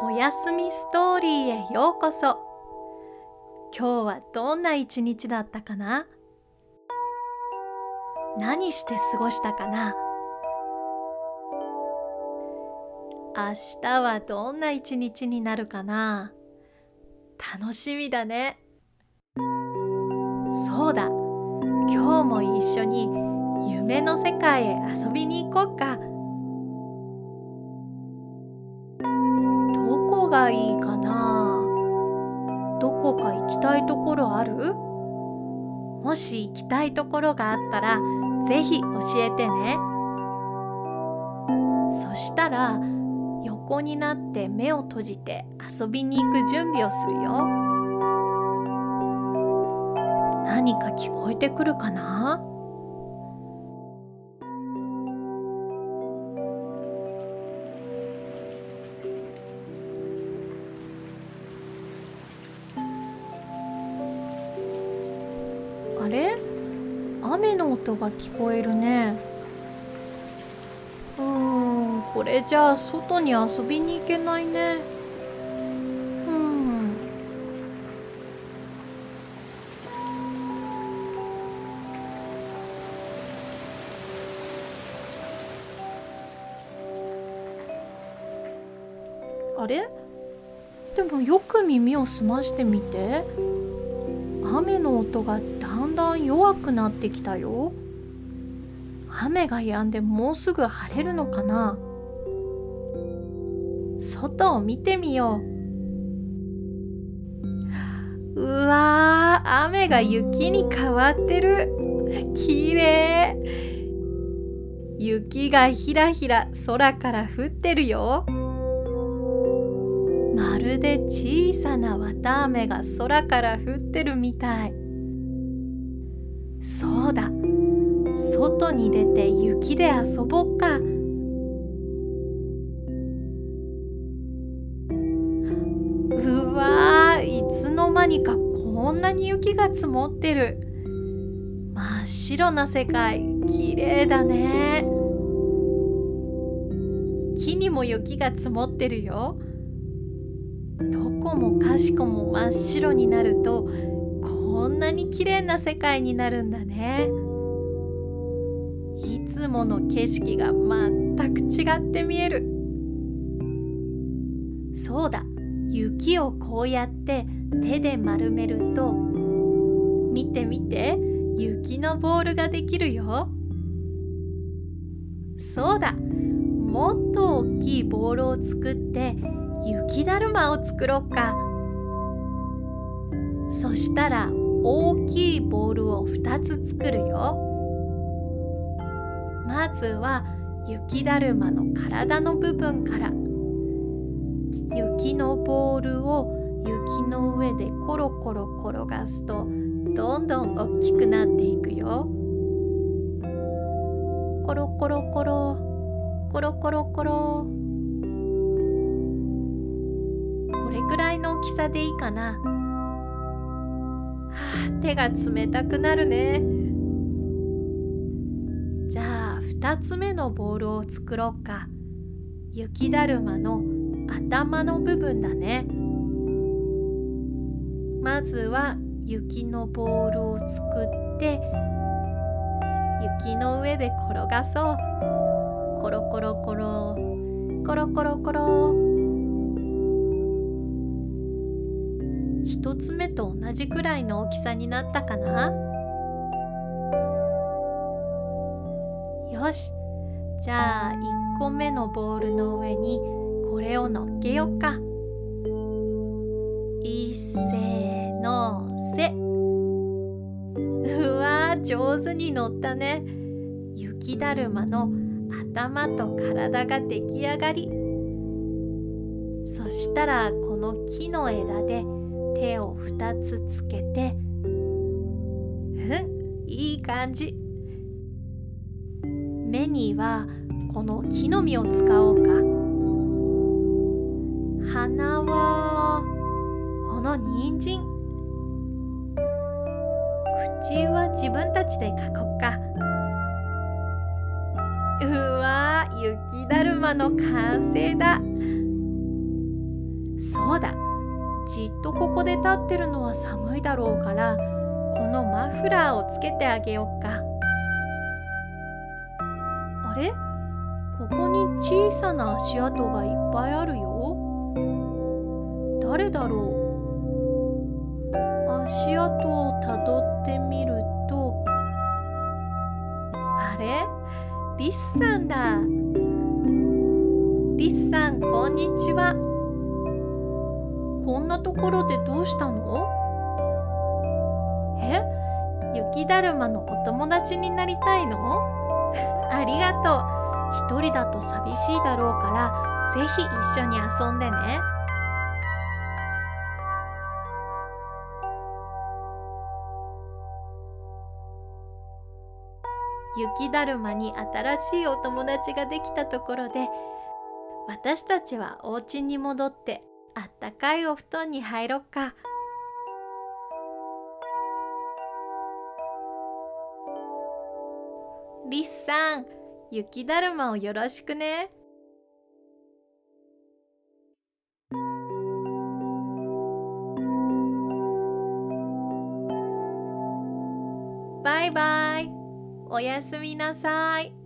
おやすみストーリーへようこそ。今日はどんな一日だったかな？何して過ごしたかな？明日はどんな一日になるかな？楽しみだね。そうだ。今日も一緒に夢の世界へ遊びに行こうか。がいいかな。どこか行きたいところある？もし行きたいところがあったらぜひ教えてね。そしたら横になって目を閉じて遊びに行く準備をするよ。何か聞こえてくるかな？あれ？雨の音が聞こえるね。うーんこれじゃあ外に遊びに行けないね。うん。あれ？でもよく耳を澄ましてみて。雨の音がだだん弱くなってきたよ。雨が止んでもうすぐ晴れるのかな。外を見てみよう。うわー雨が雪に変わってる。きれい雪がひらひら空から降ってるよ。まるで小さな綿あめが空から降ってるみたい。そうだ。外に出て雪で遊ぼっか。うわいつの間にかこんなに雪が積もってる。真っ白な世界きれいだね。木にも雪が積もってるよ。どこもかしこも真っ白になるとこんなに綺麗な世界になるんだね。いつもの景色が全く違って見える。そうだ。雪をこうやって手で丸めると見て見て雪のボールができるよ。そうだ。もっと大きいボールを作って雪だるまを作ろうか。そしたら大きいボールを2つ作るよ。まずは雪だるまの体の部分から。雪のボールを雪の上でコロコロ転がすとどんどん大きくなっていくよ。コロコロコロコロコロコロ。これくらいの大きさでいいかな。手が冷たくなるね。じゃあ2つ目のボールを作ろうか。雪だるまの頭の部分だね。まずは雪のボールを作って雪の上で転がそう。コロコロコロコロコロコロ1つ目と同じくらいの大きさになったかな？よし。じゃあ1個目のボールの上にこれを乗っけよっか。いっせーのせ。うわ上手に乗ったね。雪だるまの頭と体が出来上がり。そしたらこの木の枝で手を2つつけてうんいい感じ。目にはこの木の実を使おうか。鼻はこの人参。口は自分たちで描こうか。うわ雪だるまの完成だ。そうだ。じっとここで立ってるのは寒いだろうからこのマフラーをつけてあげよっか。あれ？ここに小さな足跡がいっぱいあるよ。誰だろう？足跡をたどってみると。あれ？リスさんだ。リスさんこんにちは。こんなところでどうしたの？え？雪だるまのお友達になりたいの？ありがとう。一人だと寂しいだろうからぜひ一緒に遊んでね。雪だるまに新しいお友達ができたところで私たちはお家に戻ってあったかいお布団に入ろっか。リスさん、雪だるまをよろしくね。バイバイ。おやすみなさい。